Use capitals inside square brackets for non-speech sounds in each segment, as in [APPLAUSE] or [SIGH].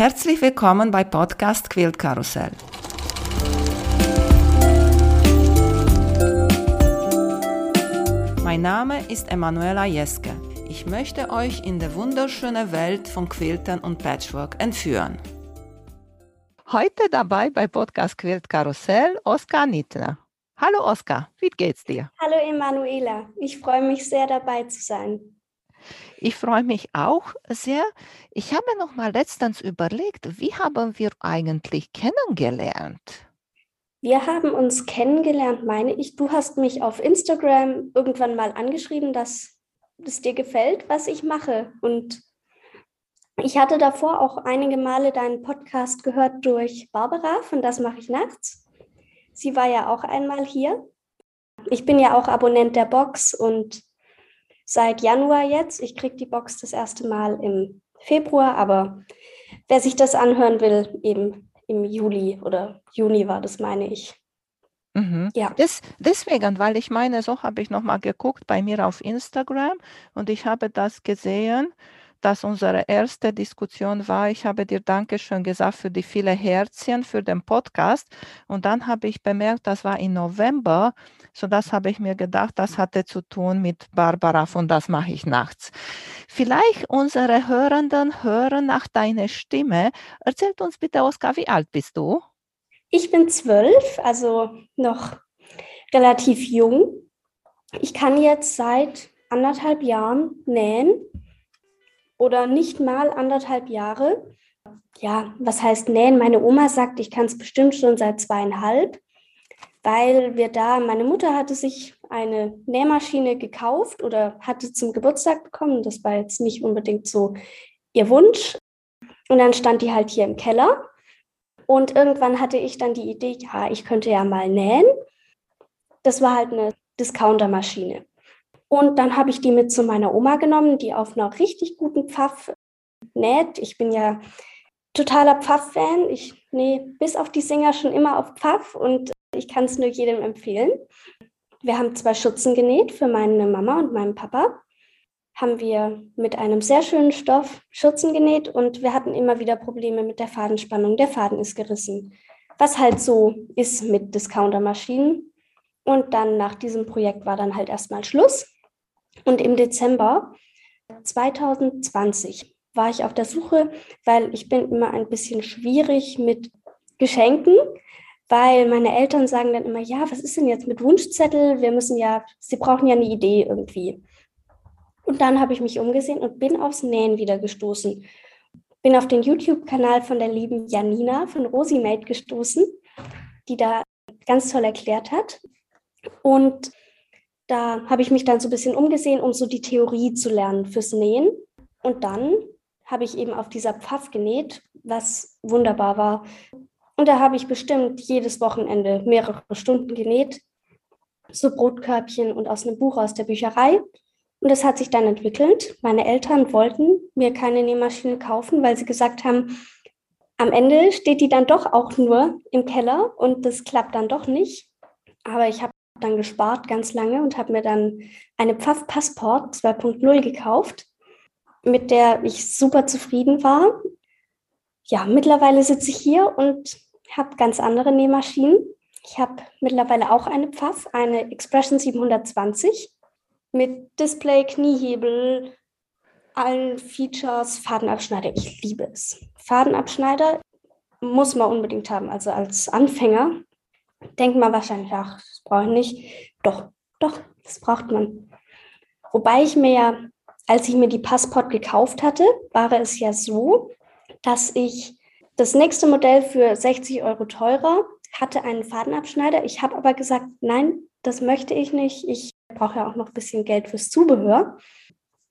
Herzlich willkommen bei Podcast Quilt Karussell. Mein Name ist Emanuela Jeske. Ich möchte euch in die wunderschöne Welt von Quiltern und Patchwork entführen. Heute dabei bei Podcast Quilt Karussell Oskar Nittner. Hallo Oskar, wie geht's dir? Hallo Emanuela, ich freue mich sehr dabei zu sein. Ich freue mich auch sehr. Ich habe noch mal letztens überlegt, wie haben wir eigentlich kennengelernt? Wir haben uns kennengelernt, meine ich. Du hast mich auf Instagram irgendwann mal angeschrieben, dass es dir gefällt, was ich mache. Und ich hatte davor auch einige Male deinen Podcast gehört durch Barbara von Das mache ich nachts. Sie war ja auch einmal hier. Ich bin ja auch Abonnent der Box und seit Januar jetzt. Ich kriege die Box das erste Mal im Februar, aber wer sich das anhören will, eben im Juli oder Juni war das, meine ich. Mhm. Ja. Das, deswegen, weil ich meine, so habe ich nochmal geguckt bei mir auf Instagram und ich habe das gesehen dass unsere erste Diskussion war. Ich habe dir Dankeschön gesagt für die viele Herzchen für den Podcast. Und dann habe ich bemerkt, das war im November. So das habe ich mir gedacht, das hatte zu tun mit Barbara von Das mache ich nachts. Vielleicht unsere Hörenden hören nach deiner Stimme. Erzählt uns bitte, Oskar, wie alt bist du? Ich bin zwölf, also noch relativ jung. Ich kann jetzt seit anderthalb Jahren nähen oder nicht mal anderthalb Jahre. Ja, was heißt nähen? Meine Oma sagt, ich kann es bestimmt schon seit zweieinhalb, weil wir da, meine Mutter hatte sich eine Nähmaschine gekauft oder hatte zum Geburtstag bekommen. Das war jetzt nicht unbedingt so ihr Wunsch. Und dann stand die halt hier im Keller. Und irgendwann hatte ich dann die Idee, ja, ich könnte ja mal nähen. Das war halt eine Discountermaschine. Und dann habe ich die mit zu meiner Oma genommen, die auf einer richtig guten Pfaff näht. Ich bin ja totaler Pfaff-Fan. Ich nähe bis auf die Singer schon immer auf Pfaff und ich kann es nur jedem empfehlen. Wir haben zwei Schürzen genäht für meine Mama und meinen Papa. Haben wir mit einem sehr schönen Stoff Schürzen genäht und wir hatten immer wieder Probleme mit der Fadenspannung. Der Faden ist gerissen. Was halt so ist mit Discountermaschinen. Und dann nach diesem Projekt war dann halt erstmal Schluss. Und im Dezember 2020 war ich auf der Suche, weil ich bin immer ein bisschen schwierig mit Geschenken, weil meine Eltern sagen dann immer, ja, was ist denn jetzt mit Wunschzettel? Wir müssen ja, sie brauchen ja eine Idee irgendwie. Und dann habe ich mich umgesehen und bin aufs Nähen wieder gestoßen. Bin auf den YouTube-Kanal von der lieben Janina von Rosimate gestoßen, die da ganz toll erklärt hat. Und da habe ich mich dann so ein bisschen umgesehen, um so die Theorie zu lernen fürs Nähen. Und dann habe ich eben auf dieser Pfaff genäht, was wunderbar war. Und da habe ich bestimmt jedes Wochenende mehrere Stunden genäht. So Brotkörbchen und aus einem Buch aus der Bücherei. Und das hat sich dann entwickelt. Meine Eltern wollten mir keine Nähmaschine kaufen, weil sie gesagt haben, am Ende steht die dann doch auch nur im Keller und das klappt dann doch nicht. Aber ich habe dann gespart ganz lange und habe mir dann eine Pfaff Passport 2.0 gekauft, mit der ich super zufrieden war. Ja, mittlerweile sitze ich hier und habe ganz andere Nähmaschinen. Ich habe mittlerweile auch eine Pfaff, eine Expression 720 mit Display, Kniehebel, allen Features, Fadenabschneider. Ich liebe es. Fadenabschneider muss man unbedingt haben. Also als Anfänger denkt man wahrscheinlich, ach, das brauche ich nicht. Doch, doch, das braucht man. Wobei ich mir ja, als ich mir die Passport gekauft hatte, war es ja so, dass ich das nächste Modell für 60 Euro teurer hatte einen Fadenabschneider. Ich habe aber gesagt, nein, das möchte ich nicht. Ich brauche ja auch noch ein bisschen Geld fürs Zubehör.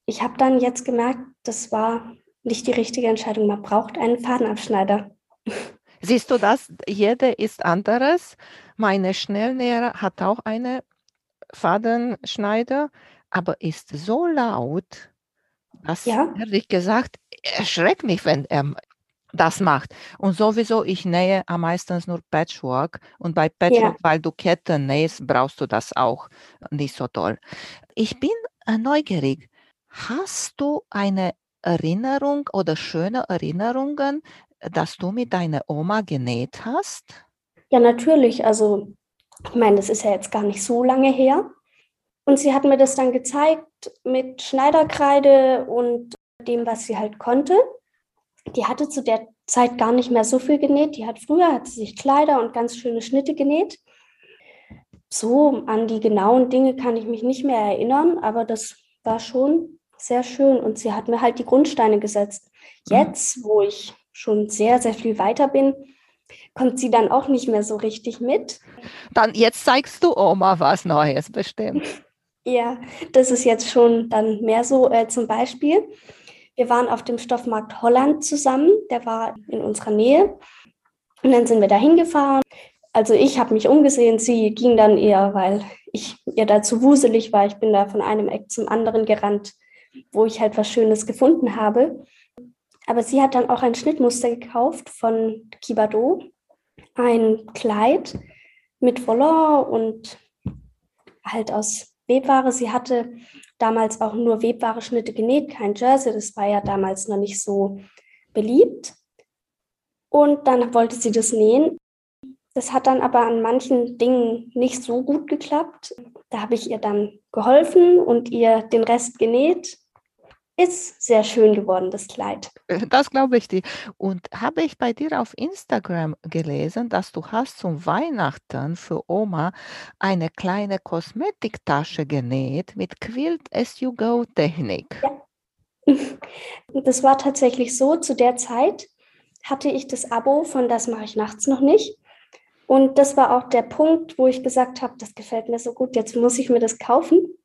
Ich habe dann jetzt gemerkt, das war nicht die richtige Entscheidung. Man braucht einen Fadenabschneider. [LAUGHS] Siehst du das? Jeder ist anderes. Meine Schnellnäher hat auch eine Fadenschneider, aber ist so laut, dass ja. ehrlich gesagt erschreckt mich, wenn er das macht. Und sowieso, ich nähe am meisten nur Patchwork. Und bei Patchwork, ja. weil du Ketten nähst, brauchst du das auch nicht so toll. Ich bin äh, neugierig. Hast du eine Erinnerung oder schöne Erinnerungen dass du mit deiner Oma genäht hast? Ja, natürlich. Also, ich meine, das ist ja jetzt gar nicht so lange her. Und sie hat mir das dann gezeigt mit Schneiderkreide und dem, was sie halt konnte. Die hatte zu der Zeit gar nicht mehr so viel genäht. Die hat früher hat sie sich Kleider und ganz schöne Schnitte genäht. So an die genauen Dinge kann ich mich nicht mehr erinnern, aber das war schon sehr schön und sie hat mir halt die Grundsteine gesetzt. Mhm. Jetzt, wo ich schon sehr, sehr viel weiter bin, kommt sie dann auch nicht mehr so richtig mit. Dann jetzt zeigst du Oma was Neues bestimmt. Ja, das ist jetzt schon dann mehr so äh, zum Beispiel. Wir waren auf dem Stoffmarkt Holland zusammen, der war in unserer Nähe. Und dann sind wir da hingefahren. Also ich habe mich umgesehen, sie ging dann eher, weil ich ihr da zu wuselig war. Ich bin da von einem Eck zum anderen gerannt, wo ich halt was Schönes gefunden habe. Aber sie hat dann auch ein Schnittmuster gekauft von Kibado, ein Kleid mit Volant und halt aus Webware. Sie hatte damals auch nur Webware-Schnitte genäht, kein Jersey. Das war ja damals noch nicht so beliebt. Und dann wollte sie das nähen. Das hat dann aber an manchen Dingen nicht so gut geklappt. Da habe ich ihr dann geholfen und ihr den Rest genäht ist sehr schön geworden, das Kleid. Äh, das glaube ich dir. Und habe ich bei dir auf Instagram gelesen, dass du hast zum Weihnachten für Oma eine kleine Kosmetiktasche genäht mit Quilt as you go Technik. Ja. [LAUGHS] Das war tatsächlich so. Zu der Zeit hatte ich das Abo von Das mache ich nachts noch nicht. Und das war auch der Punkt, wo ich gesagt habe, das gefällt mir so gut, jetzt muss ich mir das kaufen.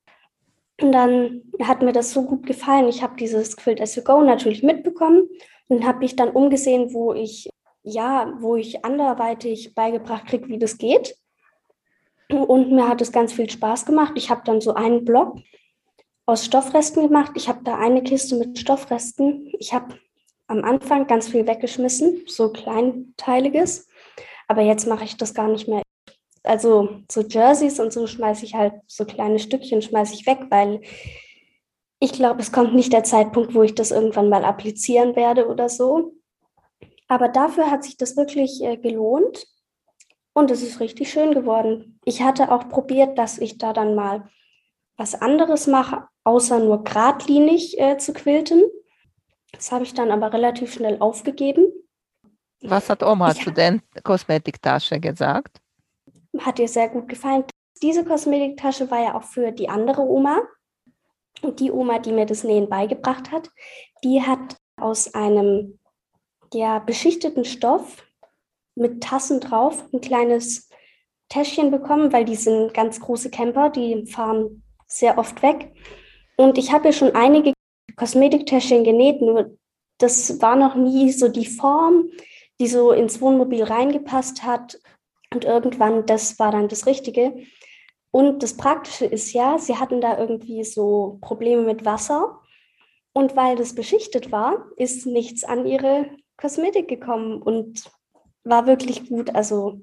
Und dann hat mir das so gut gefallen. Ich habe dieses Quilt as you go natürlich mitbekommen und habe mich dann umgesehen, wo ich ja, wo ich anderweitig beigebracht kriege, wie das geht. Und mir hat es ganz viel Spaß gemacht. Ich habe dann so einen Block aus Stoffresten gemacht. Ich habe da eine Kiste mit Stoffresten. Ich habe am Anfang ganz viel weggeschmissen, so kleinteiliges. Aber jetzt mache ich das gar nicht mehr also so Jerseys und so schmeiße ich halt so kleine Stückchen schmeiße ich weg, weil ich glaube, es kommt nicht der Zeitpunkt, wo ich das irgendwann mal applizieren werde oder so. Aber dafür hat sich das wirklich äh, gelohnt und es ist richtig schön geworden. Ich hatte auch probiert, dass ich da dann mal was anderes mache, außer nur geradlinig äh, zu quilten. Das habe ich dann aber relativ schnell aufgegeben. Was hat Oma ich zu der Kosmetiktasche gesagt? Hat ihr sehr gut gefallen. Diese Kosmetiktasche war ja auch für die andere Oma. Und die Oma, die mir das Nähen beigebracht hat, die hat aus einem ja, beschichteten Stoff mit Tassen drauf ein kleines Täschchen bekommen, weil die sind ganz große Camper, die fahren sehr oft weg. Und ich habe ja schon einige Kosmetiktäschchen genäht, nur das war noch nie so die Form, die so ins Wohnmobil reingepasst hat und irgendwann, das war dann das Richtige. Und das Praktische ist ja, sie hatten da irgendwie so Probleme mit Wasser. Und weil das beschichtet war, ist nichts an ihre Kosmetik gekommen und war wirklich gut. Also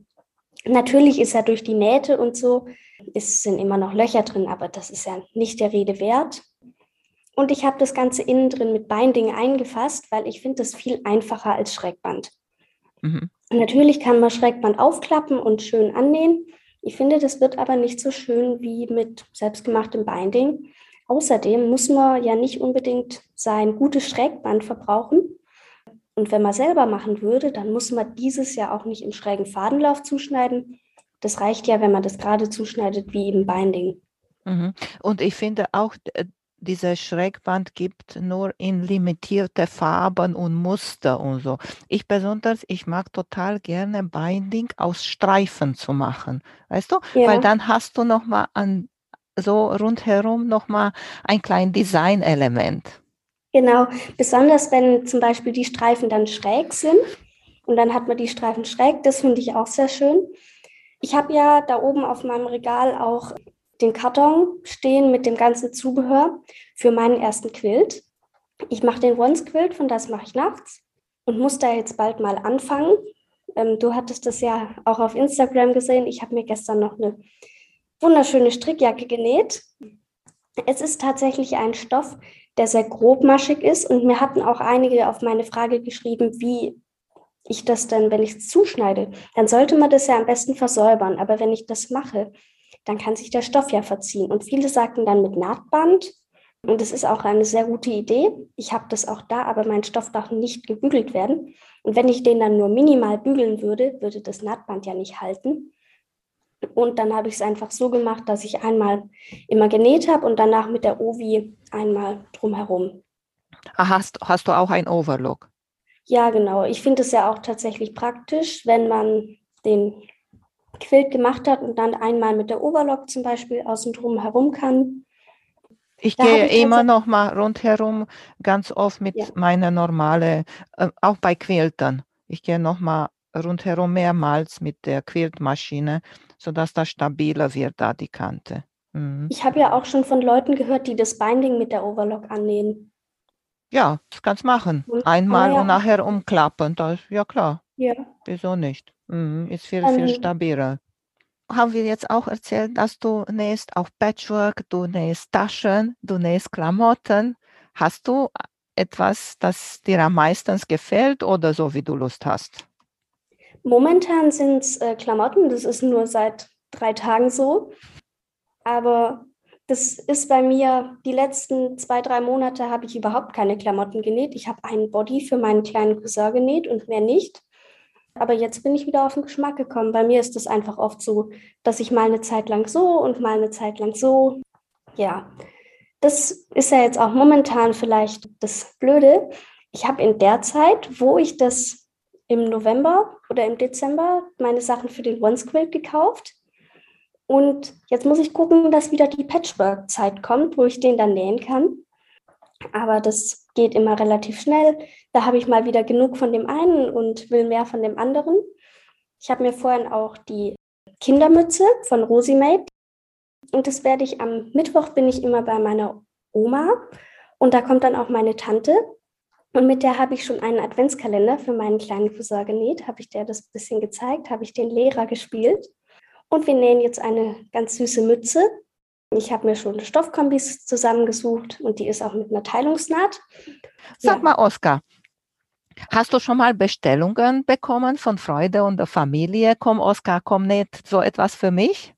natürlich ist ja durch die Nähte und so, es sind immer noch Löcher drin, aber das ist ja nicht der Rede wert. Und ich habe das Ganze innen drin mit Binding eingefasst, weil ich finde das viel einfacher als Schrägband. Mhm. Natürlich kann man Schrägband aufklappen und schön annähen. Ich finde, das wird aber nicht so schön wie mit selbstgemachtem Binding. Außerdem muss man ja nicht unbedingt sein gutes Schrägband verbrauchen. Und wenn man selber machen würde, dann muss man dieses ja auch nicht im schrägen Fadenlauf zuschneiden. Das reicht ja, wenn man das gerade zuschneidet wie im Binding. Mhm. Und ich finde auch, dieses Schrägband gibt nur in limitierte Farben und Muster und so. Ich besonders, ich mag total gerne Binding aus Streifen zu machen, weißt du? Ja. Weil dann hast du noch mal an so rundherum noch mal ein kleines Designelement. Genau, besonders wenn zum Beispiel die Streifen dann schräg sind und dann hat man die Streifen schräg, das finde ich auch sehr schön. Ich habe ja da oben auf meinem Regal auch den Karton stehen mit dem ganzen Zubehör für meinen ersten Quilt. Ich mache den Once-Quilt, von das mache ich nachts und muss da jetzt bald mal anfangen. Ähm, du hattest das ja auch auf Instagram gesehen. Ich habe mir gestern noch eine wunderschöne Strickjacke genäht. Es ist tatsächlich ein Stoff, der sehr grobmaschig ist und mir hatten auch einige auf meine Frage geschrieben, wie ich das dann, wenn ich es zuschneide, dann sollte man das ja am besten versäubern. Aber wenn ich das mache, dann kann sich der Stoff ja verziehen. Und viele sagten dann mit Nahtband. Und das ist auch eine sehr gute Idee. Ich habe das auch da, aber mein Stoff darf nicht gebügelt werden. Und wenn ich den dann nur minimal bügeln würde, würde das Nahtband ja nicht halten. Und dann habe ich es einfach so gemacht, dass ich einmal immer genäht habe und danach mit der Ovi einmal drumherum. Ah, hast, hast du auch ein Overlock? Ja, genau. Ich finde es ja auch tatsächlich praktisch, wenn man den Quilt gemacht hat und dann einmal mit der Overlock zum Beispiel außen drum herum kann. Ich da gehe ich immer noch mal rundherum, ganz oft mit ja. meiner normale, äh, auch bei Quiltern. Ich gehe noch mal rundherum mehrmals mit der Quiltmaschine, sodass das stabiler wird, da die Kante. Mhm. Ich habe ja auch schon von Leuten gehört, die das Binding mit der Overlock annähen. Ja, das kannst du machen. Einmal ja. und nachher umklappen. Das, ja klar. Ja. Wieso nicht? Mhm, ist viel, viel stabiler. Haben wir jetzt auch erzählt, dass du nähst auch Patchwork, du nähst Taschen, du nähst Klamotten. Hast du etwas, das dir am meisten gefällt oder so, wie du Lust hast? Momentan sind es äh, Klamotten, das ist nur seit drei Tagen so. Aber das ist bei mir, die letzten zwei, drei Monate habe ich überhaupt keine Klamotten genäht. Ich habe einen Body für meinen kleinen Cousin genäht und mehr nicht. Aber jetzt bin ich wieder auf den Geschmack gekommen. Bei mir ist es einfach oft so, dass ich mal eine Zeit lang so und mal eine Zeit lang so. Ja, das ist ja jetzt auch momentan vielleicht das Blöde. Ich habe in der Zeit, wo ich das im November oder im Dezember meine Sachen für den One Quilt gekauft, und jetzt muss ich gucken, dass wieder die Patchwork-Zeit kommt, wo ich den dann nähen kann. Aber das geht immer relativ schnell. Da habe ich mal wieder genug von dem einen und will mehr von dem anderen. Ich habe mir vorhin auch die Kindermütze von Rosie Made. Und das werde ich am Mittwoch bin ich immer bei meiner Oma. Und da kommt dann auch meine Tante. Und mit der habe ich schon einen Adventskalender für meinen kleinen Cousin genäht. Habe ich der das ein bisschen gezeigt, habe ich den Lehrer gespielt. Und wir nähen jetzt eine ganz süße Mütze. Ich habe mir schon Stoffkombis zusammengesucht und die ist auch mit einer Teilungsnaht. Sag ja. mal, Oskar, hast du schon mal Bestellungen bekommen von Freude und der Familie? Komm, Oskar, komm nicht, so etwas für mich?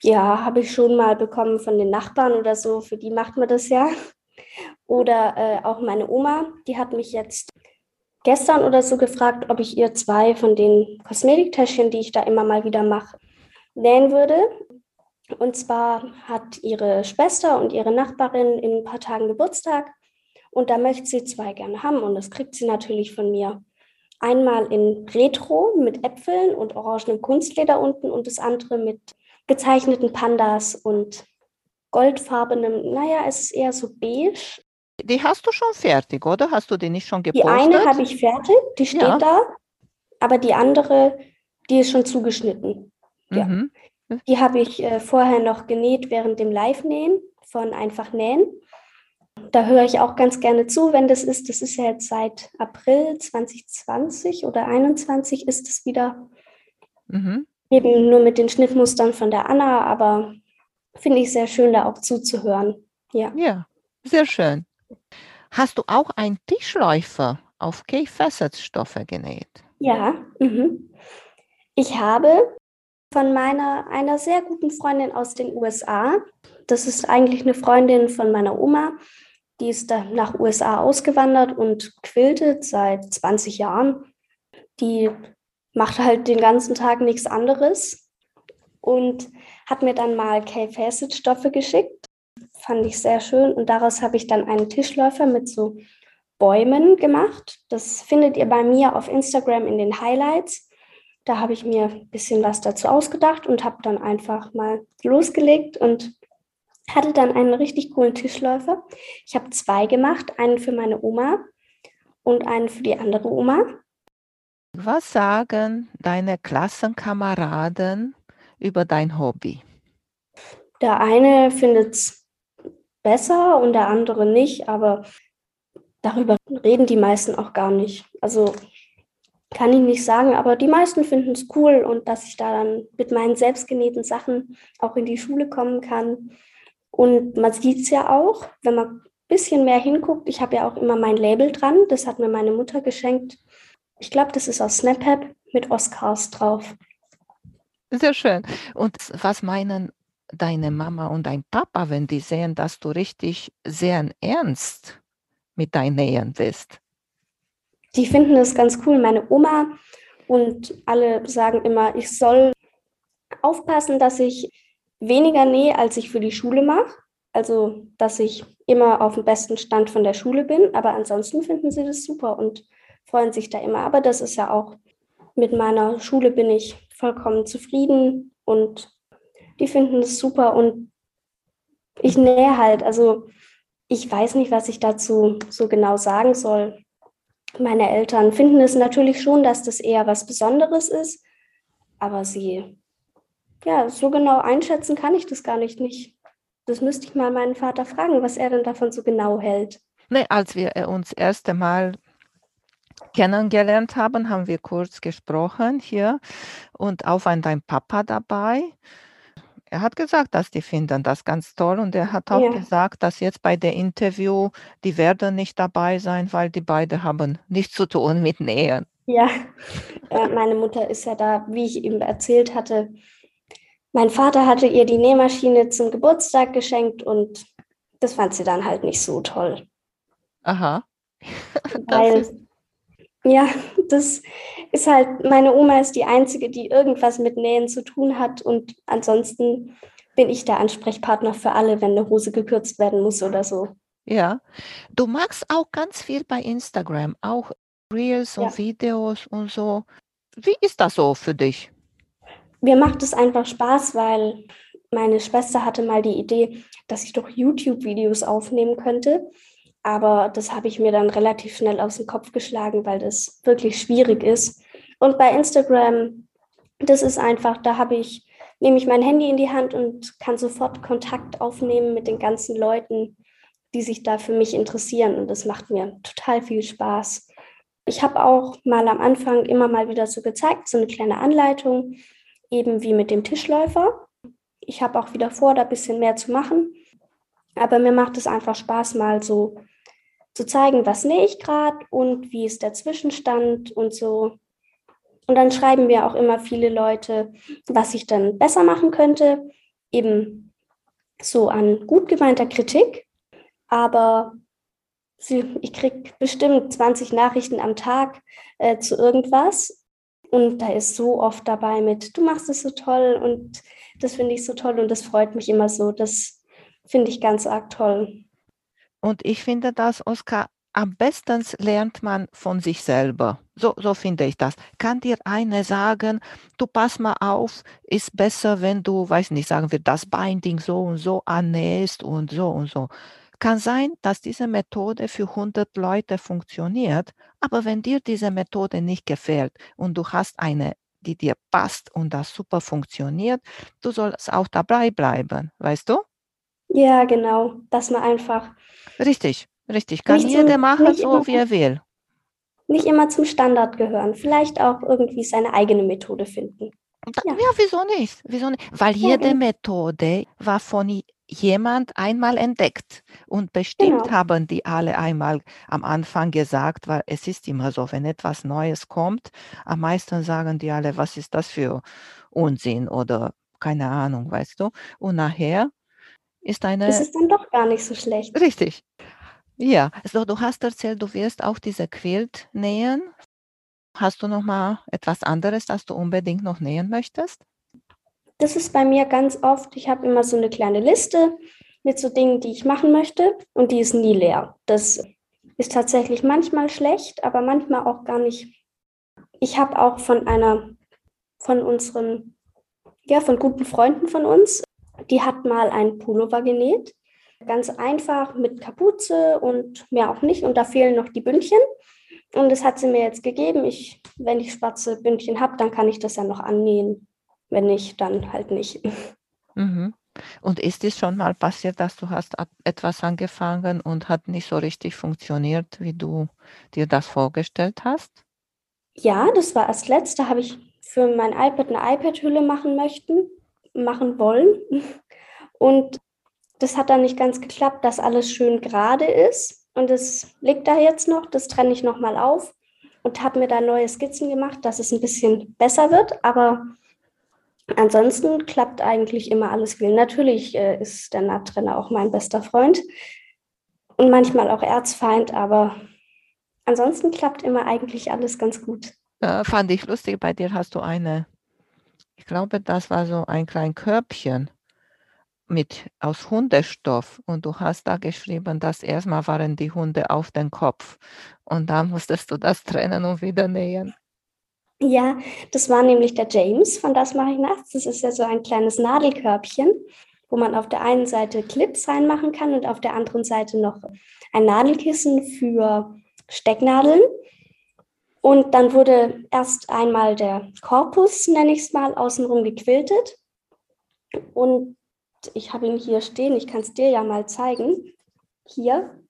Ja, habe ich schon mal bekommen von den Nachbarn oder so. Für die macht man das ja. Oder äh, auch meine Oma, die hat mich jetzt gestern oder so gefragt, ob ich ihr zwei von den Kosmetiktäschchen, die ich da immer mal wieder mache, nähen würde. Und zwar hat ihre Schwester und ihre Nachbarin in ein paar Tagen Geburtstag und da möchte sie zwei gerne haben und das kriegt sie natürlich von mir. Einmal in Retro mit Äpfeln und orangenem Kunstleder unten und das andere mit gezeichneten Pandas und goldfarbenem, naja, es ist eher so beige. Die hast du schon fertig, oder? Hast du die nicht schon gepostet? Die eine habe ich fertig, die steht ja. da, aber die andere, die ist schon zugeschnitten. Ja. Mhm. Die habe ich äh, vorher noch genäht während dem Live-Nähen von Einfach Nähen. Da höre ich auch ganz gerne zu, wenn das ist. Das ist ja jetzt seit April 2020 oder 2021 ist es wieder. Mhm. Eben nur mit den Schnittmustern von der Anna, aber finde ich sehr schön, da auch zuzuhören. Ja. Ja, sehr schön. Hast du auch einen Tischläufer auf K-Facets-Stoffe genäht? Ja, mhm. ich habe von meiner einer sehr guten Freundin aus den USA. Das ist eigentlich eine Freundin von meiner Oma. Die ist da nach USA ausgewandert und quiltet seit 20 Jahren. Die macht halt den ganzen Tag nichts anderes und hat mir dann mal K-Facet-Stoffe geschickt. Fand ich sehr schön. Und daraus habe ich dann einen Tischläufer mit so Bäumen gemacht. Das findet ihr bei mir auf Instagram in den Highlights. Da habe ich mir ein bisschen was dazu ausgedacht und habe dann einfach mal losgelegt und hatte dann einen richtig coolen Tischläufer. Ich habe zwei gemacht, einen für meine Oma und einen für die andere Oma. Was sagen deine Klassenkameraden über dein Hobby? Der eine findet es besser und der andere nicht, aber darüber reden die meisten auch gar nicht. Also kann ich nicht sagen, aber die meisten finden es cool und dass ich da dann mit meinen selbstgenähten Sachen auch in die Schule kommen kann. Und man sieht es ja auch, wenn man ein bisschen mehr hinguckt. Ich habe ja auch immer mein Label dran, das hat mir meine Mutter geschenkt. Ich glaube, das ist aus SnapApp mit Oscars drauf. Sehr schön. Und was meinen deine Mama und dein Papa, wenn die sehen, dass du richtig sehr ernst mit deinen Nähen bist? Die finden es ganz cool. Meine Oma und alle sagen immer, ich soll aufpassen, dass ich weniger nähe, als ich für die Schule mache. Also, dass ich immer auf dem besten Stand von der Schule bin. Aber ansonsten finden sie das super und freuen sich da immer. Aber das ist ja auch, mit meiner Schule bin ich vollkommen zufrieden und die finden das super. Und ich nähe halt, also ich weiß nicht, was ich dazu so genau sagen soll. Meine Eltern finden es natürlich schon, dass das eher was Besonderes ist, aber sie, ja, so genau einschätzen kann ich das gar nicht. nicht. Das müsste ich mal meinen Vater fragen, was er denn davon so genau hält. Nee, als wir äh, uns das erste Mal kennengelernt haben, haben wir kurz gesprochen hier und auch ein dein Papa dabei. Er hat gesagt, dass die finden das ganz toll und er hat auch ja. gesagt, dass jetzt bei der Interview, die werden nicht dabei sein, weil die beiden haben nichts zu tun [LAUGHS] mit Nähen. Ja, äh, meine Mutter ist ja da, wie ich ihm erzählt hatte. Mein Vater hatte ihr die Nähmaschine zum Geburtstag geschenkt und das fand sie dann halt nicht so toll. Aha. [LAUGHS] Weil ja, das ist halt, meine Oma ist die Einzige, die irgendwas mit Nähen zu tun hat und ansonsten bin ich der Ansprechpartner für alle, wenn eine Hose gekürzt werden muss oder so. Ja, du magst auch ganz viel bei Instagram, auch Reels und ja. Videos und so. Wie ist das so für dich? Mir macht es einfach Spaß, weil meine Schwester hatte mal die Idee, dass ich doch YouTube-Videos aufnehmen könnte. Aber das habe ich mir dann relativ schnell aus dem Kopf geschlagen, weil das wirklich schwierig ist. Und bei Instagram, das ist einfach, da habe ich, nehme ich mein Handy in die Hand und kann sofort Kontakt aufnehmen mit den ganzen Leuten, die sich da für mich interessieren. Und das macht mir total viel Spaß. Ich habe auch mal am Anfang immer mal wieder so gezeigt, so eine kleine Anleitung, eben wie mit dem Tischläufer. Ich habe auch wieder vor, da ein bisschen mehr zu machen. Aber mir macht es einfach Spaß, mal so zu zeigen, was nähe ich gerade und wie ist der Zwischenstand und so. Und dann schreiben mir auch immer viele Leute, was ich dann besser machen könnte, eben so an gut gemeinter Kritik. Aber ich kriege bestimmt 20 Nachrichten am Tag äh, zu irgendwas. Und da ist so oft dabei mit, du machst es so toll und das finde ich so toll und das freut mich immer so. Das finde ich ganz arg toll. Und ich finde das, Oskar, am besten lernt man von sich selber. So, so finde ich das. Kann dir eine sagen, du pass mal auf, ist besser, wenn du, weiß nicht, sagen wir, das Binding so und so annähst und so und so. Kann sein, dass diese Methode für 100 Leute funktioniert, aber wenn dir diese Methode nicht gefällt und du hast eine, die dir passt und das super funktioniert, du sollst auch dabei bleiben, weißt du? Ja, genau, dass man einfach. Richtig, richtig. Kann jeder zum, machen, so wie er will. Nicht immer zum Standard gehören. Vielleicht auch irgendwie seine eigene Methode finden. Ja, ja wieso nicht? Wieso nicht? Weil jede genau. Methode war von jemand einmal entdeckt. Und bestimmt genau. haben die alle einmal am Anfang gesagt, weil es ist immer so, wenn etwas Neues kommt, am meisten sagen die alle, was ist das für Unsinn oder keine Ahnung, weißt du? Und nachher ist eine. Es ist dann doch gar nicht so schlecht. Richtig. Ja, also du hast erzählt, du wirst auch diese Quilt nähen. Hast du noch mal etwas anderes, das du unbedingt noch nähen möchtest? Das ist bei mir ganz oft, ich habe immer so eine kleine Liste mit so Dingen, die ich machen möchte und die ist nie leer. Das ist tatsächlich manchmal schlecht, aber manchmal auch gar nicht. Ich habe auch von einer, von unseren, ja, von guten Freunden von uns die hat mal einen Pullover genäht. Ganz einfach mit Kapuze und mehr auch nicht. Und da fehlen noch die Bündchen. Und das hat sie mir jetzt gegeben. Ich, wenn ich schwarze Bündchen habe, dann kann ich das ja noch annähen. Wenn nicht, dann halt nicht. Mhm. Und ist es schon mal passiert, dass du hast etwas angefangen und hat nicht so richtig funktioniert, wie du dir das vorgestellt hast? Ja, das war erst letzte, habe ich für mein iPad eine iPad-Hülle machen möchten machen wollen. Und das hat dann nicht ganz geklappt, dass alles schön gerade ist. Und es liegt da jetzt noch, das trenne ich nochmal auf. und habe mir da neue Skizzen gemacht, dass es ein bisschen besser wird. Aber ansonsten klappt eigentlich immer alles will. Natürlich äh, ist der Nahtrenner auch mein bester Freund und manchmal auch Erzfeind, aber ansonsten klappt immer eigentlich alles ganz gut. Äh, fand ich lustig, bei dir hast du eine, ich glaube, das war so ein kleines Körbchen mit aus Hundestoff und du hast da geschrieben, dass erstmal waren die Hunde auf den Kopf und dann musstest du das trennen und wieder nähen. Ja, das war nämlich der James, von das mache ich nachts. Das ist ja so ein kleines Nadelkörbchen, wo man auf der einen Seite Clips reinmachen kann und auf der anderen Seite noch ein Nadelkissen für Stecknadeln. Und dann wurde erst einmal der Korpus, nenne ich es mal, außenrum gequiltet. Und ich habe ihn hier stehen, ich kann es dir ja mal zeigen. Hier.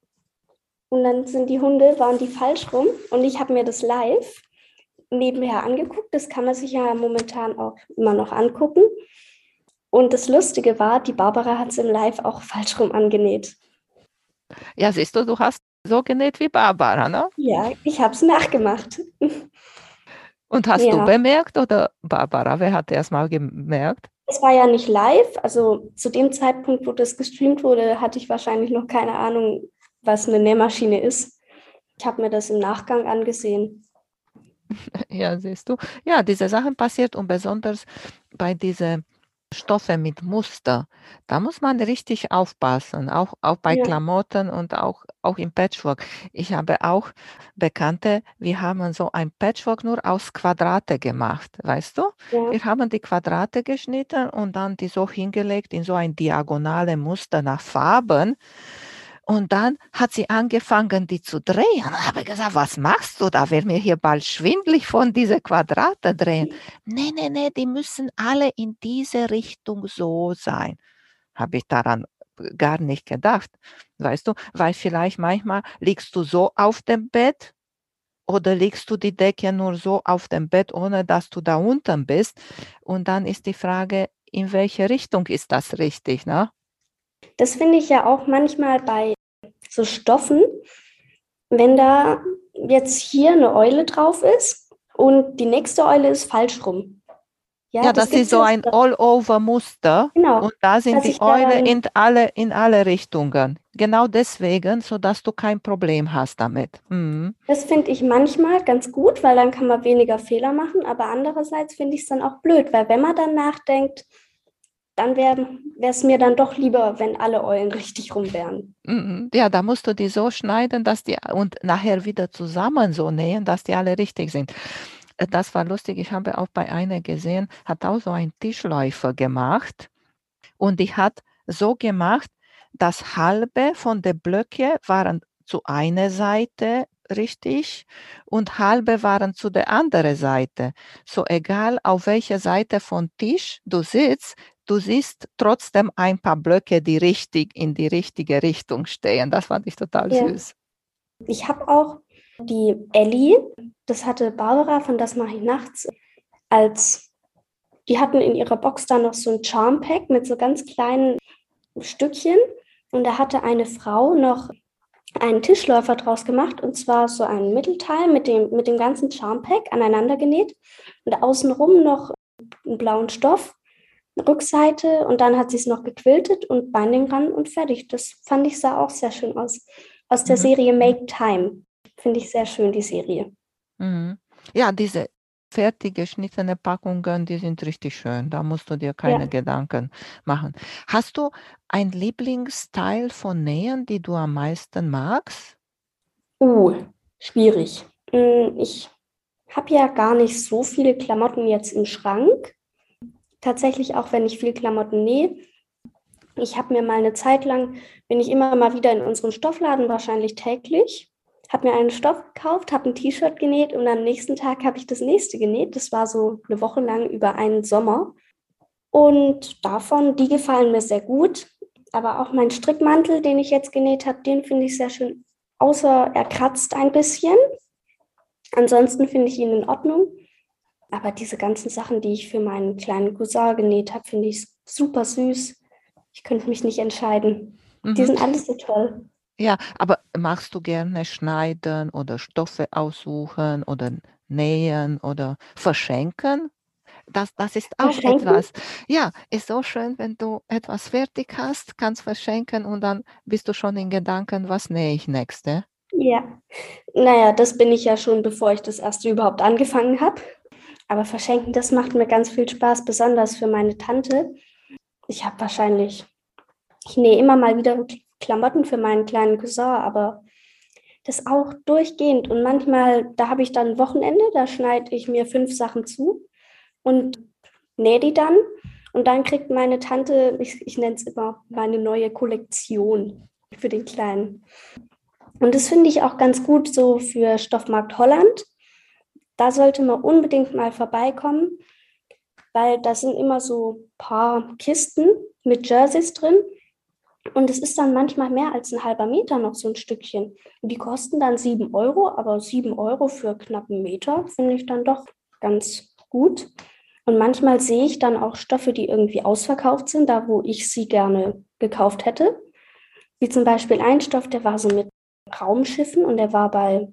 Und dann sind die Hunde, waren die falsch rum. Und ich habe mir das live nebenher angeguckt. Das kann man sich ja momentan auch immer noch angucken. Und das Lustige war, die Barbara hat es im Live auch [LAUGHS] falsch rum angenäht. Ja, siehst du, du hast so genäht wie Barbara, ne? Ja, ich habe es nachgemacht. Und hast ja. du bemerkt oder Barbara, wer hat erst mal gemerkt? Es war ja nicht live, also zu dem Zeitpunkt, wo das gestreamt wurde, hatte ich wahrscheinlich noch keine Ahnung, was eine Nähmaschine ist. Ich habe mir das im Nachgang angesehen. [LAUGHS] Ja, siehst du. Ja, diese Sachen passiert und besonders bei diesen Stoffe mit Muster, da muss man richtig aufpassen, auch, auch bei ja. Klamotten und auch, auch im Patchwork. Ich habe auch Bekannte, wir haben so ein Patchwork nur aus Quadrate gemacht, weißt du? Ja. Wir haben die Quadrate geschnitten und dann die so hingelegt in so ein diagonale Muster nach Farben. Und dann hat sie angefangen, die zu drehen. Und habe gesagt, was machst du da? Wird mir hier bald schwindlig von diese Quadrate drehen. Nee, nee, nee, die müssen alle in diese Richtung so sein. Habe ich daran gar nicht gedacht. Weißt du, weil vielleicht manchmal liegst du so auf dem Bett oder legst du die Decke nur so auf dem Bett, ohne dass du da unten bist. Und dann ist die Frage, in welche Richtung ist das richtig, ne? Das finde ich ja auch manchmal bei so Stoffen, wenn da jetzt hier eine Eule drauf ist und die nächste Eule ist falsch rum. Ja, ja das, das ist so ein All-Over-Muster. Genau. Und da sind die Eulen in alle, in alle Richtungen. Genau deswegen, sodass du kein Problem hast damit. Mhm. Das finde ich manchmal ganz gut, weil dann kann man weniger Fehler machen. Aber andererseits finde ich es dann auch blöd, weil wenn man dann nachdenkt, dann wäre es mir dann doch lieber, wenn alle Eulen richtig rum wären. Mhm. Ja, da musst du die so schneiden, dass die und nachher wieder zusammen so nähen, dass die alle richtig sind. Äh, das war lustig. Ich habe auch bei einer gesehen, hat auch so einen Tischläufer gemacht und die hat so gemacht, dass halbe von den Blöcke waren zu einer Seite richtig und halbe waren zu der anderen Seite. So egal auf welcher Seite von Tisch du sitzt, du siehst trotzdem ein paar Blöcke, die richtig in die richtige Richtung stehen. Das fand ich total ja. süß. Ich habe auch die Ellie, das hatte Barbara von Das mache ich nachts, als die hatten in ihrer Box da noch so ein Charm Pack mit so ganz kleinen Stückchen und da hatte eine Frau noch einen Tischläufer draus gemacht und zwar so ein Mittelteil mit dem, mit dem ganzen Charm Pack aneinander genäht und außenrum noch einen blauen Stoff Rückseite und dann hat sie es noch gequiltet und Binding ran und fertig. Das fand ich sah auch sehr schön aus. Aus der mhm. Serie Make Time. Finde ich sehr schön, die Serie. Mhm. Ja, diese fertig geschnittene Packungen, die sind richtig schön. Da musst du dir keine ja. Gedanken machen. Hast du ein Lieblingsteil von Nähen, die du am meisten magst? Uh, schwierig. Hm, ich habe ja gar nicht so viele Klamotten jetzt im Schrank tatsächlich auch, wenn ich viel Klamotten nähe. Ich habe mir mal eine Zeit lang, bin ich immer mal wieder in unseren Stoffladen, wahrscheinlich täglich, habe mir einen Stoff gekauft, habe ein T-Shirt genäht und am nächsten Tag habe ich das nächste genäht. Das war so eine Woche lang über einen Sommer. Und davon, die gefallen mir sehr gut. Aber auch mein Strickmantel, den ich jetzt genäht habe, den finde ich sehr schön, außer er kratzt ein bisschen. Ansonsten finde ich ihn in Ordnung. Aber diese ganzen Sachen, die ich für meinen kleinen Cousin genäht habe, finde ich super süß. Ich könnte mich nicht entscheiden. Mhm. Die sind alles so toll. Ja, aber machst du gerne schneiden oder Stoffe aussuchen oder nähen oder verschenken? Das, das ist auch Verschenken? etwas. Ja, ist so schön, wenn du etwas fertig hast, kannst verschenken und dann bist du schon in Gedanken, was nähe ich nächste? Ja, naja, das bin ich ja schon, bevor ich das erste überhaupt angefangen habe. Aber verschenken, das macht mir ganz viel Spaß, besonders für meine Tante. Ich habe wahrscheinlich, ich nähe immer mal wieder Klamotten für meinen kleinen Cousin, aber das auch durchgehend. Und manchmal, da habe ich dann Wochenende, da schneide ich mir fünf Sachen zu und nähe die dann. Und dann kriegt meine Tante, ich, ich nenne es immer meine neue Kollektion für den Kleinen. Und das finde ich auch ganz gut so für Stoffmarkt Holland. Da sollte man unbedingt mal vorbeikommen, weil da sind immer so ein paar Kisten mit Jerseys drin. Und es ist dann manchmal mehr als ein halber Meter noch so ein Stückchen. Und die kosten dann sieben Euro, aber sieben Euro für knapp einen Meter finde ich dann doch ganz gut. Und manchmal sehe ich dann auch Stoffe, die irgendwie ausverkauft sind, da wo ich sie gerne gekauft hätte. Wie zum Beispiel ein Stoff, der war so mit Raumschiffen und der war bei,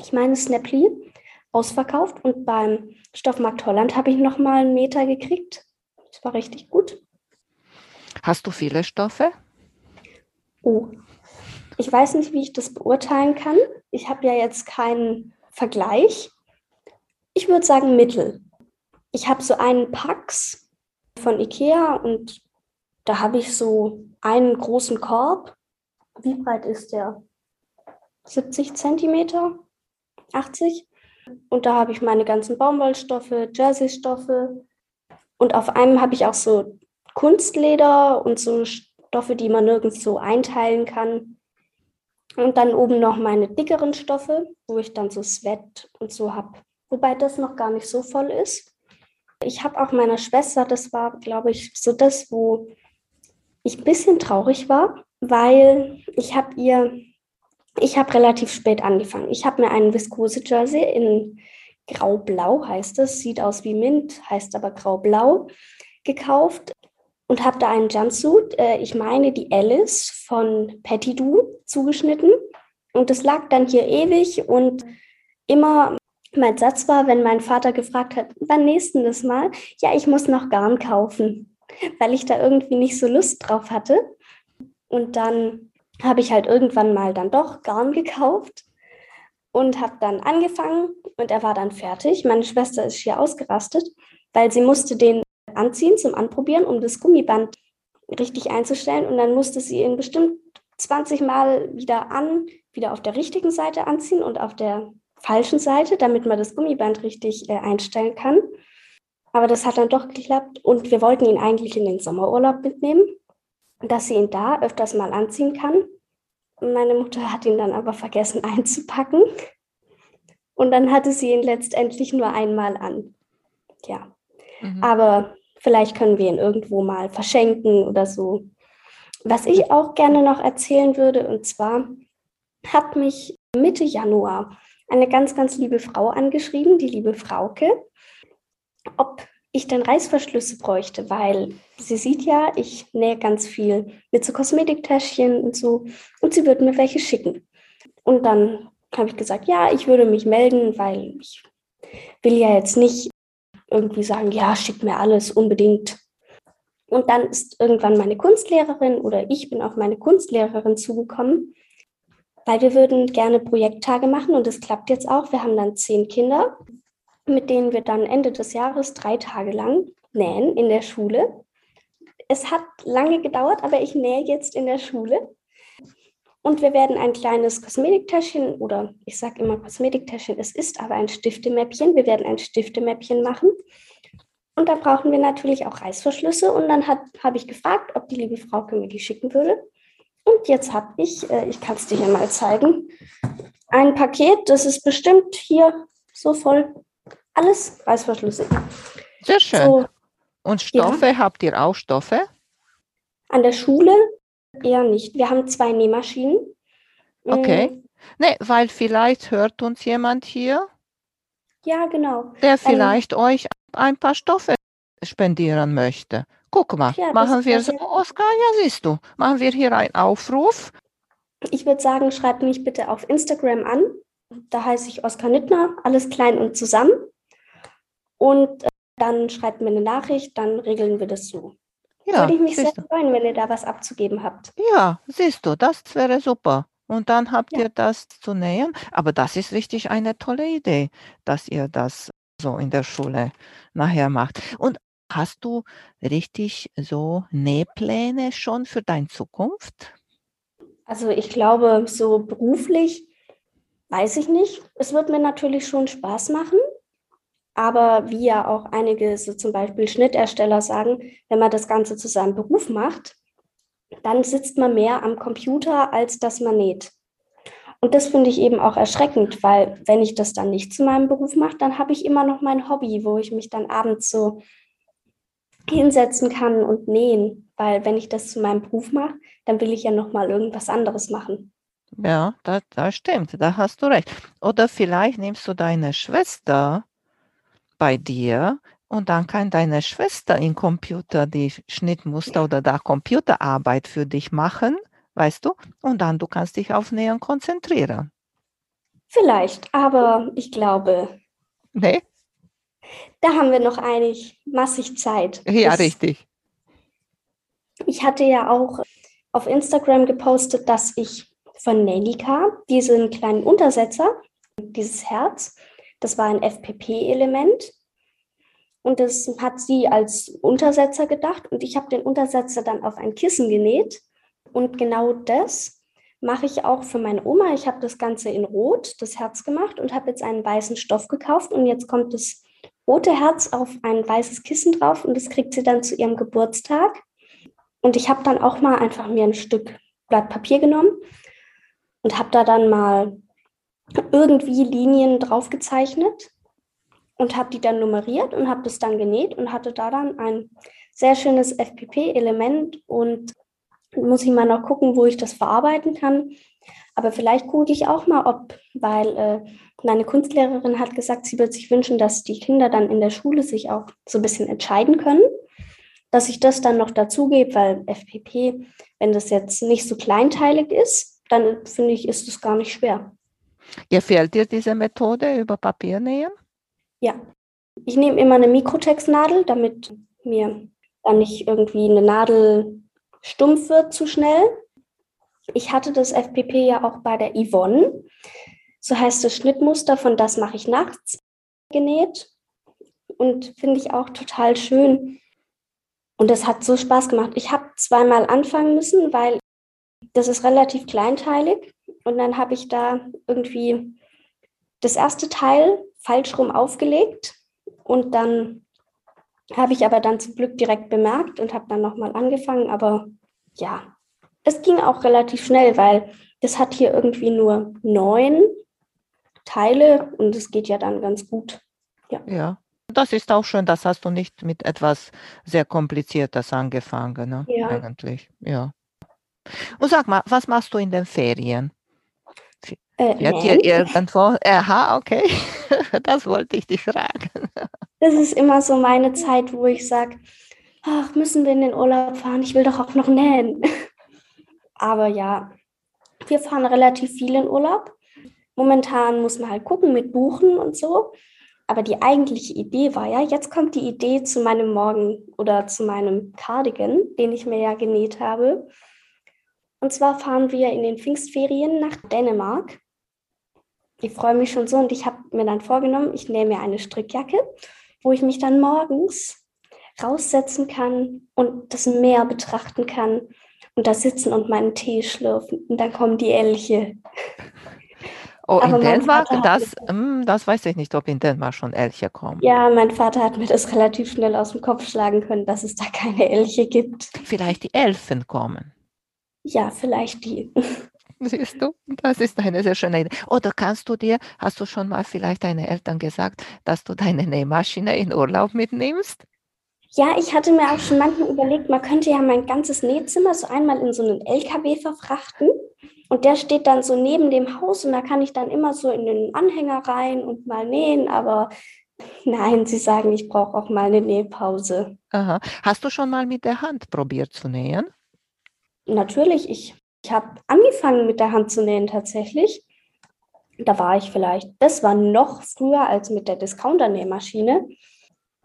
ich meine, Snapply ausverkauft und beim Stoffmarkt Holland habe ich noch mal einen Meter gekriegt. Das war richtig gut. Hast du viele Stoffe? Oh, ich weiß nicht, wie ich das beurteilen kann. Ich habe ja jetzt keinen Vergleich. Ich würde sagen Mittel. Ich habe so einen Pax von Ikea und da habe ich so einen großen Korb. Wie breit ist der? 70 Zentimeter? 80? Und da habe ich meine ganzen Baumwollstoffe, Jersey-Stoffe. Und auf einem habe ich auch so Kunstleder und so Stoffe, die man nirgends so einteilen kann. Und dann oben noch meine dickeren Stoffe, wo ich dann so Sweat und so habe. Wobei das noch gar nicht so voll ist. Ich habe auch meiner Schwester, das war, glaube ich, so das, wo ich ein bisschen traurig war, weil ich habe ihr ich habe relativ spät angefangen. Ich habe mir einen Viskose-Jersey in Grau-Blau, heißt es, sieht aus wie Mint, heißt aber Grau-Blau, gekauft und habe da einen Jumpsuit, äh, ich meine die Alice von Patty Do, zugeschnitten. Und das lag dann hier ewig und immer mein Satz war, wenn mein Vater gefragt hat, wann nächsten das Mal? Ja, ich muss noch Garn kaufen, weil ich da irgendwie nicht so Lust drauf hatte. Und dann habe ich halt irgendwann mal dann doch Garn gekauft und habe dann angefangen und er war dann fertig. Meine Schwester ist hier ausgerastet, weil sie musste den anziehen zum Anprobieren, um das Gummiband richtig einzustellen und dann musste sie ihn bestimmt 20 Mal wieder an, wieder auf der richtigen Seite anziehen und auf der falschen Seite, damit man das Gummiband richtig äh, einstellen kann. Aber das hat dann doch geklappt und wir wollten ihn eigentlich in den Sommerurlaub mitnehmen dass sie ihn da öfters mal anziehen kann. Meine Mutter hat ihn dann aber vergessen [LAUGHS] einzupacken. Und dann hatte sie ihn letztendlich nur einmal an. Ja. Mhm. Aber vielleicht können wir ihn irgendwo mal verschenken oder so. Was ich auch gerne noch erzählen würde, und zwar hat mich Mitte Januar eine ganz, ganz liebe Frau angeschrieben, die liebe Frauke, ob ich denn Reißverschlüsse bräuchte, weil sie sieht ja, ich nähe ganz viel mit so Kosmetiktäschchen und so und sie würde mir welche schicken. Und dann habe ich gesagt, ja, ich würde mich melden, weil ich will ja jetzt nicht irgendwie sagen, ja, schick mir alles unbedingt. Und dann ist irgendwann meine Kunstlehrerin oder ich bin auf meine Kunstlehrerin zugekommen, weil wir würden gerne Projekttage machen und das klappt jetzt auch. Wir haben dann zehn Kinder mit denen wir dann Ende des Jahres drei Tage lang nähen in der Schule. Es hat lange gedauert, aber ich nähe jetzt in der Schule. Und wir werden ein kleines Kosmetiktäschchen oder ich sage immer Kosmetiktäschchen, es ist aber ein Stiftemäppchen. Wir werden ein Stiftemäppchen machen. Und da brauchen wir natürlich auch Reißverschlüsse. Und dann habe ich gefragt, ob die liebe Frau mir die schicken würde. Und jetzt habe ich, äh, ich kann es dir hier mal zeigen, ein Paket, das ist bestimmt hier so voll alles Reißverschlüsse. Sehr schön. So, Und Stoffe, ja. habt ihr auch Stoffe? An der Schule eher nicht. Wir haben zwei Nähmaschinen. Okay. Nee, weil vielleicht hört uns jemand hier. Ja, genau. Der ähm, vielleicht ähm, euch ein paar Stoffe spendieren möchte. Guck mal, ja, machen wir so, Oskar, ja siehst du, machen wir hier einen Aufruf. Ich würde sagen, schreibt mich bitte auf Instagram an. Da heiße ich Oskar Nittner, alles klein und zusammen. Und äh, dann schreibt mir eine Nachricht, dann regeln wir das so. Ja, Würde ich mich sehr freuen, wenn ihr da was abzugeben habt. Ja, siehst du, das wäre super. Und dann habt ja. ihr das zu nähern. Aber das ist richtig eine tolle Idee, dass ihr das so in der Schule nachher macht. Und hast du richtig so Nähpläne schon für deine Zukunft? Also ich glaube, so beruflich weiß ich nicht. Es wird mir natürlich schon Spaß machen. Aber wie ja auch einige, so zum Beispiel Schnittersteller sagen, wenn man das Ganze zu seinem Beruf macht, dann sitzt man mehr am Computer, als dass man näht. Und das finde ich eben auch erschreckend, weil wenn ich das dann nicht zu meinem Beruf mache, dann habe ich immer noch mein Hobby, wo ich mich dann abends so hinsetzen kann und nähen. Weil wenn ich das zu meinem Beruf mache, dann will ich ja noch mal irgendwas anderes machen. Ja, das, das stimmt, da hast du recht. Oder vielleicht nimmst du deine Schwester bei dir und dann kann deine Schwester im Computer die Schnittmuster oder da Computerarbeit für dich machen, weißt du? Und dann du kannst dich auf Nähen konzentrieren. Vielleicht, aber ich glaube. Nee? Da haben wir noch einig massig Zeit. Ja, das, richtig. Ich hatte ja auch auf Instagram gepostet, dass ich von Nelika diesen kleinen Untersetzer, dieses Herz, das war ein FPP-Element. Und das hat sie als Untersetzer gedacht. Und ich habe den Untersetzer dann auf ein Kissen genäht. Und genau das mache ich auch für meine Oma. Ich habe das Ganze in Rot, das Herz gemacht und habe jetzt einen weißen Stoff gekauft. Und jetzt kommt das rote Herz auf ein weißes Kissen drauf und das kriegt sie dann zu ihrem Geburtstag. Und ich habe dann auch mal einfach mir ein Stück Blatt Papier genommen und habe da dann mal irgendwie Linien drauf gezeichnet und habe die dann nummeriert und habe das dann genäht und hatte da dann ein sehr schönes FPP-Element und muss ich mal noch gucken, wo ich das verarbeiten kann. Aber vielleicht gucke ich auch mal, ob, weil äh, meine Kunstlehrerin hat gesagt, sie würde sich wünschen, dass die Kinder dann in der Schule sich auch so ein bisschen entscheiden können, dass ich das dann noch dazugebe, weil FPP, wenn das jetzt nicht so kleinteilig ist, dann finde ich, ist es gar nicht schwer. Gefällt dir diese Methode über Papier nähen? Ja. Ich nehme immer eine Mikrotextnadel, damit mir dann nicht irgendwie eine Nadel stumpf wird zu schnell. Ich hatte das FPP ja auch bei der Yvonne. So heißt das Schnittmuster von Das mache ich nachts genäht. Und finde ich auch total schön. Und das hat so Spaß gemacht. Ich habe zweimal anfangen müssen, weil das ist relativ kleinteilig. Und dann habe ich da irgendwie das erste Teil falsch rum aufgelegt. Und dann habe ich aber dann zum Glück direkt bemerkt und habe dann nochmal angefangen. Aber ja, es ging auch relativ schnell, weil das hat hier irgendwie nur neun Teile und es geht ja dann ganz gut. Ja. ja. Das ist auch schön, das hast du nicht mit etwas sehr Kompliziertes angefangen, ne? Ja. Eigentlich, ja. Und sag mal, was machst du in den Ferien? Äh, Fährt ihr irgendwo? Aha, okay. [LAUGHS] Das wollte ich dich fragen. Das ist immer so meine Zeit, wo ich sage, ach, müssen wir in den Urlaub fahren? Ich will doch auch noch nähen. [LAUGHS] Aber ja, wir fahren relativ viel in Urlaub. Momentan muss man halt gucken mit Buchen und so. Aber die eigentliche Idee war ja, jetzt kommt die Idee zu meinem Morgen oder zu meinem Cardigan, den ich mir ja genäht habe. Und zwar fahren wir in den Pfingstferien nach Dänemark. Ich freue mich schon so und ich habe mir dann vorgenommen, ich nehme mir eine Strickjacke, wo ich mich dann morgens raussetzen kann und das Meer betrachten kann und da sitzen und meinen Tee schlürfen. Und dann kommen die Elche. [LAUGHS] Oh, Aber in Dänemark, das, hm, das weiß ich nicht, ob in Dänemark schon Elche kommen. Ja, mein Vater hat mir das relativ schnell aus dem Kopf schlagen können, dass es da keine Elche gibt. Vielleicht die Elfen kommen. Ja, vielleicht die. Siehst du, das ist eine sehr schöne Idee. Oder kannst du dir, hast du schon mal vielleicht deinen Eltern gesagt, dass du deine Nähmaschine in Urlaub mitnimmst? Ja, ich hatte mir auch schon manchmal überlegt, man könnte ja mein ganzes Nähzimmer so einmal in so einen LKW verfrachten. Und der steht dann so neben dem Haus und da kann ich dann immer so in den Anhänger rein und mal nähen. Aber nein, sie sagen, ich brauche auch mal eine Nähpause. Aha. Hast du schon mal mit der Hand probiert zu nähen? Natürlich, ich Ich habe angefangen mit der Hand zu nähen tatsächlich. Da war ich vielleicht, das war noch früher als mit der Discounter-Nähmaschine.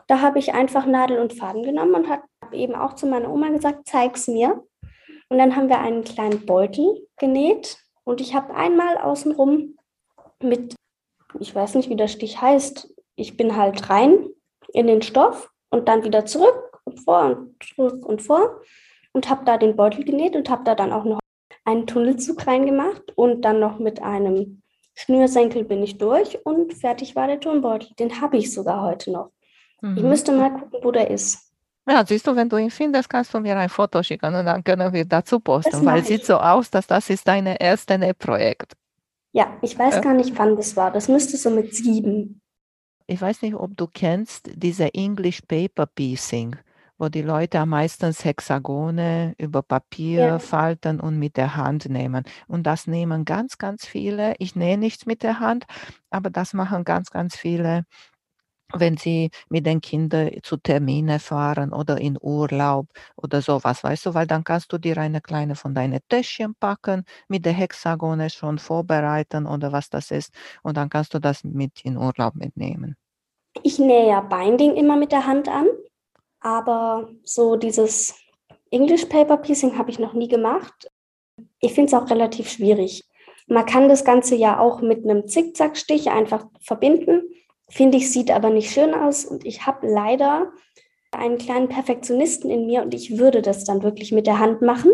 Da habe ich einfach Nadel und Faden genommen und habe eben auch zu meiner Oma gesagt, zeig's mir. Und dann haben wir einen kleinen Beutel genäht und ich habe einmal außenrum mit, ich weiß nicht, wie der Stich heißt, ich bin halt rein in den Stoff und dann wieder zurück und vor und zurück und vor und habe da den Beutel genäht und habe da dann auch noch einen Tunnelzug reingemacht und dann noch mit einem Schnürsenkel bin ich durch und fertig war der Turnbeutel. Den habe ich sogar heute noch. Mhm. Ich müsste mal gucken, wo der ist. Ja, siehst du, wenn du ihn findest, kannst du mir ein Foto schicken und dann können wir dazu posten, weil es sieht so aus, dass das ist dein erstes Nähprojekt. Ja, ich weiß äh. gar nicht, wann das war. Das müsste so mit sieben. Ich weiß nicht, ob du kennst diese English Paper Piecing, wo die Leute meistens Hexagone über Papier ja. falten und mit der Hand nehmen. Und das nehmen ganz, ganz viele. Ich nähe nichts mit der Hand, aber das machen ganz, ganz viele wenn sie mit den Kindern zu Termine fahren oder in Urlaub oder sowas, weißt du, weil dann kannst du dir eine kleine von deinen Täschchen packen, mit der Hexagone schon vorbereiten oder was das ist und dann kannst du das mit in Urlaub mitnehmen. Ich nähe ja Binding immer mit der Hand an, aber so dieses English Paper Piecing habe ich noch nie gemacht. Ich finde es auch relativ schwierig. Man kann das Ganze ja auch mit einem Zickzackstich einfach verbinden Finde ich, sieht aber nicht schön aus und ich habe leider einen kleinen Perfektionisten in mir und ich würde das dann wirklich mit der Hand machen.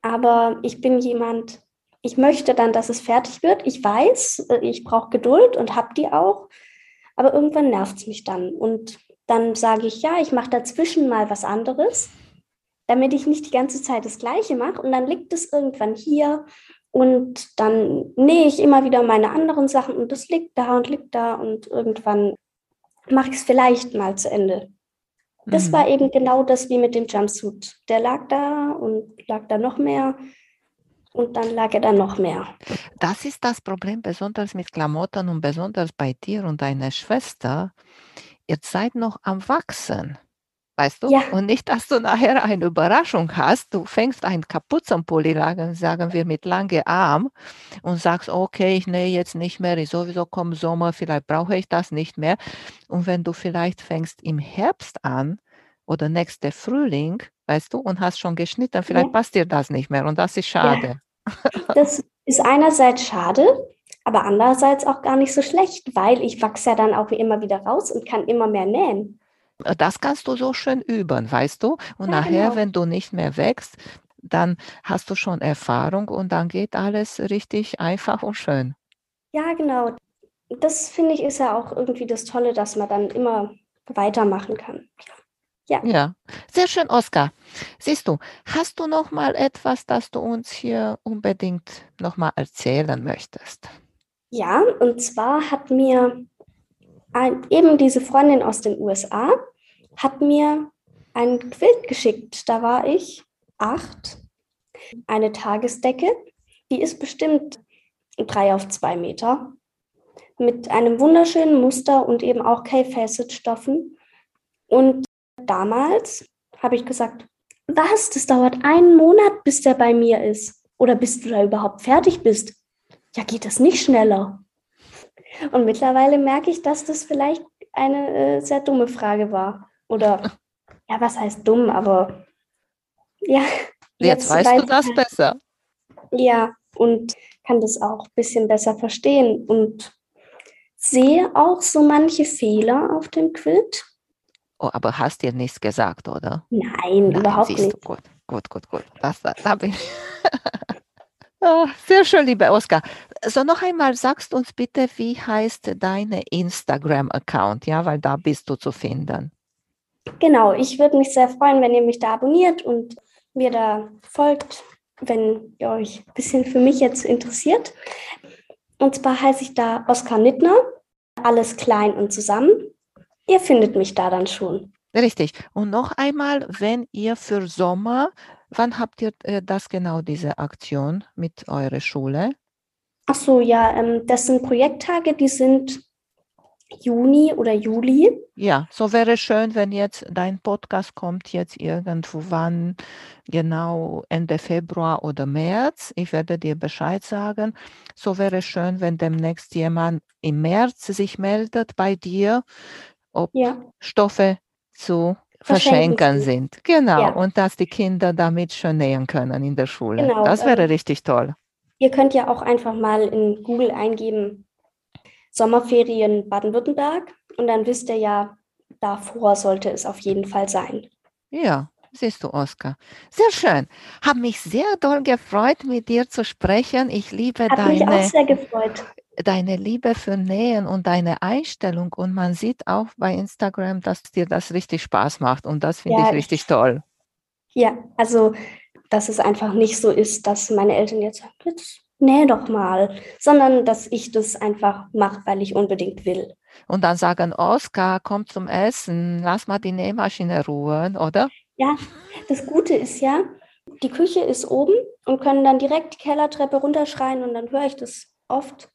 Aber ich bin jemand, ich möchte dann, dass es fertig wird. Ich weiß, äh, ich brauche Geduld und habe die auch. Aber irgendwann nervt es mich dann. Und dann sage ich, ja, ich mache dazwischen mal was anderes, damit ich nicht die ganze Zeit das Gleiche mache. Und dann liegt es irgendwann hier und dann nähe ich immer wieder meine anderen Sachen und das liegt da und liegt da und irgendwann mache ich es vielleicht mal zu Ende. Das mhm. war eben genau das wie mit dem Jumpsuit. Der lag da und lag da noch mehr und dann lag er da noch mehr. Das ist das Problem, besonders mit Klamotten und besonders bei dir und deiner Schwester. Ihr seid noch am Wachsen. Weißt du? Ja. Und nicht, dass du nachher eine Überraschung hast. Du fängst einen Kapuzenpulli, sagen wir, mit langem Arm und sagst, okay, ich nähe jetzt nicht mehr, sowieso kommt Sommer, vielleicht brauche ich das nicht mehr. Und wenn du vielleicht fängst im Herbst an oder nächste Frühling, weißt du, und hast schon geschnitten, vielleicht ja. passt dir das nicht mehr und das ist schade. Ja. Das ist einerseits schade, aber andererseits auch gar nicht so schlecht, weil ich wachse ja dann auch immer wieder raus und kann immer mehr nähen. Das kannst du so schön üben, weißt du? Und ja, nachher, genau. wenn du nicht mehr wächst, dann hast du schon Erfahrung und dann geht alles richtig einfach und schön. Ja, genau. Das finde ich ist ja auch irgendwie das Tolle, dass man dann immer weitermachen kann. Ja. Ja, sehr schön, Oskar. Siehst du, hast du noch mal etwas, das du uns hier unbedingt noch mal erzählen möchtest? Ja, und zwar hat mir ein, eben diese Freundin aus den USA hat mir ein Quilt geschickt. Da war ich acht. Eine Tagesdecke, die ist bestimmt drei auf zwei Meter. Mit einem wunderschönen Muster und eben auch K-Facet-Stoffen. Und damals habe ich gesagt, was, das dauert einen Monat, bis der bei mir ist. Oder bis du da überhaupt fertig bist. Ja, geht das nicht schneller? Und mittlerweile merke ich, dass das vielleicht eine äh, sehr dumme Frage war. Oder, ja, was heißt dumm, aber ja. Jetzt, jetzt weißt du das besser. Ja, und kann das auch ein bisschen besser verstehen und sehe auch so manche Fehler auf dem Quilt. Oh, aber hast dir nichts gesagt, oder? Nein, Nein überhaupt nicht. Du, gut, gut, gut, gut. Das, da bin ich. [LAUGHS] Oh, sehr schön, lieber Oskar. So, noch einmal sagst uns bitte, wie heißt deine Instagram-Account, ja, weil da bist du zu finden. Genau, ich würde mich sehr freuen, wenn ihr mich da abonniert und mir da folgt, wenn ihr euch ein bisschen für mich jetzt interessiert. Und zwar heiße ich da Oskar Nittner, alles klein und zusammen. Ihr findet mich da dann schon. Richtig. Und noch einmal, wenn ihr für Sommer Wann habt ihr äh, das genau, diese Aktion mit eurer Schule? Ach so, ja, ähm, das sind Projekttage, die sind Juni oder Juli. Ja, so wäre schön, wenn jetzt dein Podcast kommt jetzt irgendwo wann, genau Ende Februar oder März. Ich werde dir Bescheid sagen. So wäre schön, wenn demnächst jemand im März sich meldet bei dir, ob ja. Stoffe zu verschenken sind. Genau, ja. und dass die Kinder damit schon nähen können in der Schule. Genau, das wäre ähm, richtig toll. Ihr könnt ja auch einfach mal in Google eingeben, Sommerferien Baden-Württemberg und dann wisst ihr ja, davor sollte es auf jeden Fall sein. Ja, siehst du, Oskar. Sehr schön. Habe mich sehr doll gefreut, mit dir zu sprechen. Ich liebe Hat deine. Mich auch sehr gefreut deine Liebe für Nähen und deine Einstellung und man sieht auch bei Instagram, dass dir das richtig Spaß macht und das finde ja, ich richtig toll. Ja, also dass es einfach nicht so ist, dass meine Eltern jetzt sagen, jetzt nähe doch mal, sondern dass ich das einfach mache, weil ich unbedingt will. Und dann sagen, Oskar, komm zum Essen, lass mal die Nähmaschine ruhen, oder? Ja, das Gute ist ja, die Küche ist oben und können dann direkt die Kellertreppe runterschreien und dann höre ich das oft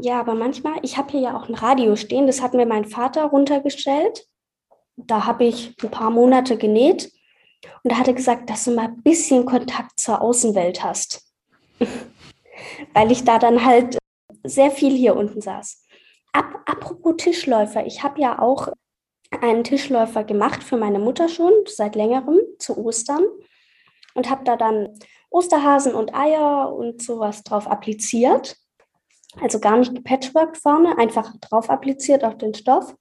ja, aber manchmal, ich habe hier ja auch ein Radio stehen, das hat mir mein Vater runtergestellt. Da habe ich ein paar Monate genäht und da hat er gesagt, dass du mal ein bisschen Kontakt zur Außenwelt hast. [LAUGHS] Weil ich da dann halt sehr viel hier unten saß. Ab, apropos Tischläufer, ich habe ja auch einen Tischläufer gemacht für meine Mutter schon seit längerem zu Ostern und habe da dann Osterhasen und Eier und sowas drauf appliziert. Also gar nicht gepatchworked vorne, einfach drauf appliziert auf den Stoff.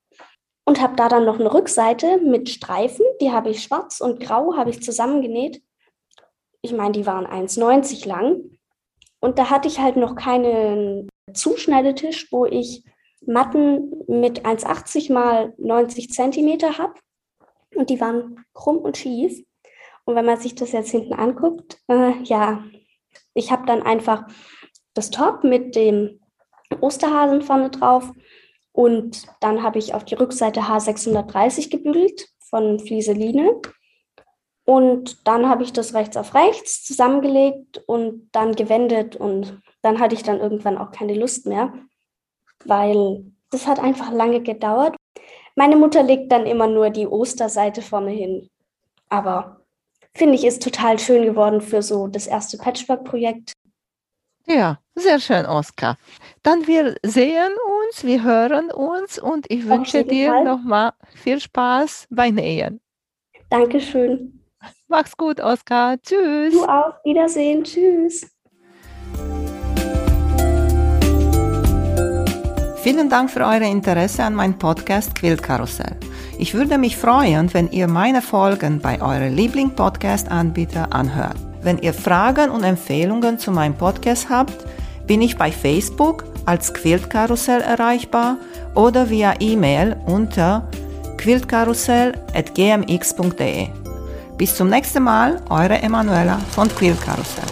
Und habe da dann noch eine Rückseite mit Streifen, die habe ich schwarz und grau, habe ich zusammengenäht. Ich meine, die waren 1,90 lang. Und da hatte ich halt noch keinen Zuschneidetisch, wo ich Matten mit 1,80 mal 90 Zentimeter habe. Und die waren krumm und schief. Und wenn man sich das jetzt hinten anguckt, äh, ja, ich habe dann einfach das Top mit dem Osterhasen vorne drauf. Und dann habe ich auf die Rückseite H630 gebügelt von Flieseline. Und dann habe ich das rechts auf rechts zusammengelegt und dann gewendet. Und dann hatte ich dann irgendwann auch keine Lust mehr, weil das hat einfach lange gedauert. Meine Mutter legt dann immer nur die Osterseite vorne hin. Aber finde ich, ist total schön geworden für so das erste Patchwork-Projekt. Ja, sehr schön, Oskar. Dann wir sehen uns, wir hören uns und ich wünsche dir nochmal viel Spaß bei Nähen. Dankeschön. Mach's gut, Oskar. Tschüss. Du auch. Wiedersehen. Tschüss. Vielen Dank für euer Interesse an meinem Podcast Quiltkarussell. Ich würde mich freuen, wenn ihr meine Folgen bei eurem Liebling-Podcast-Anbieter anhört. Wenn ihr Fragen und Empfehlungen zu meinem Podcast habt, bin ich bei Facebook als Quiltkarussell erreichbar oder via E-Mail unter quiltkarussell.gmx.de. Bis zum nächsten Mal, eure Emanuela von Quiltkarussell.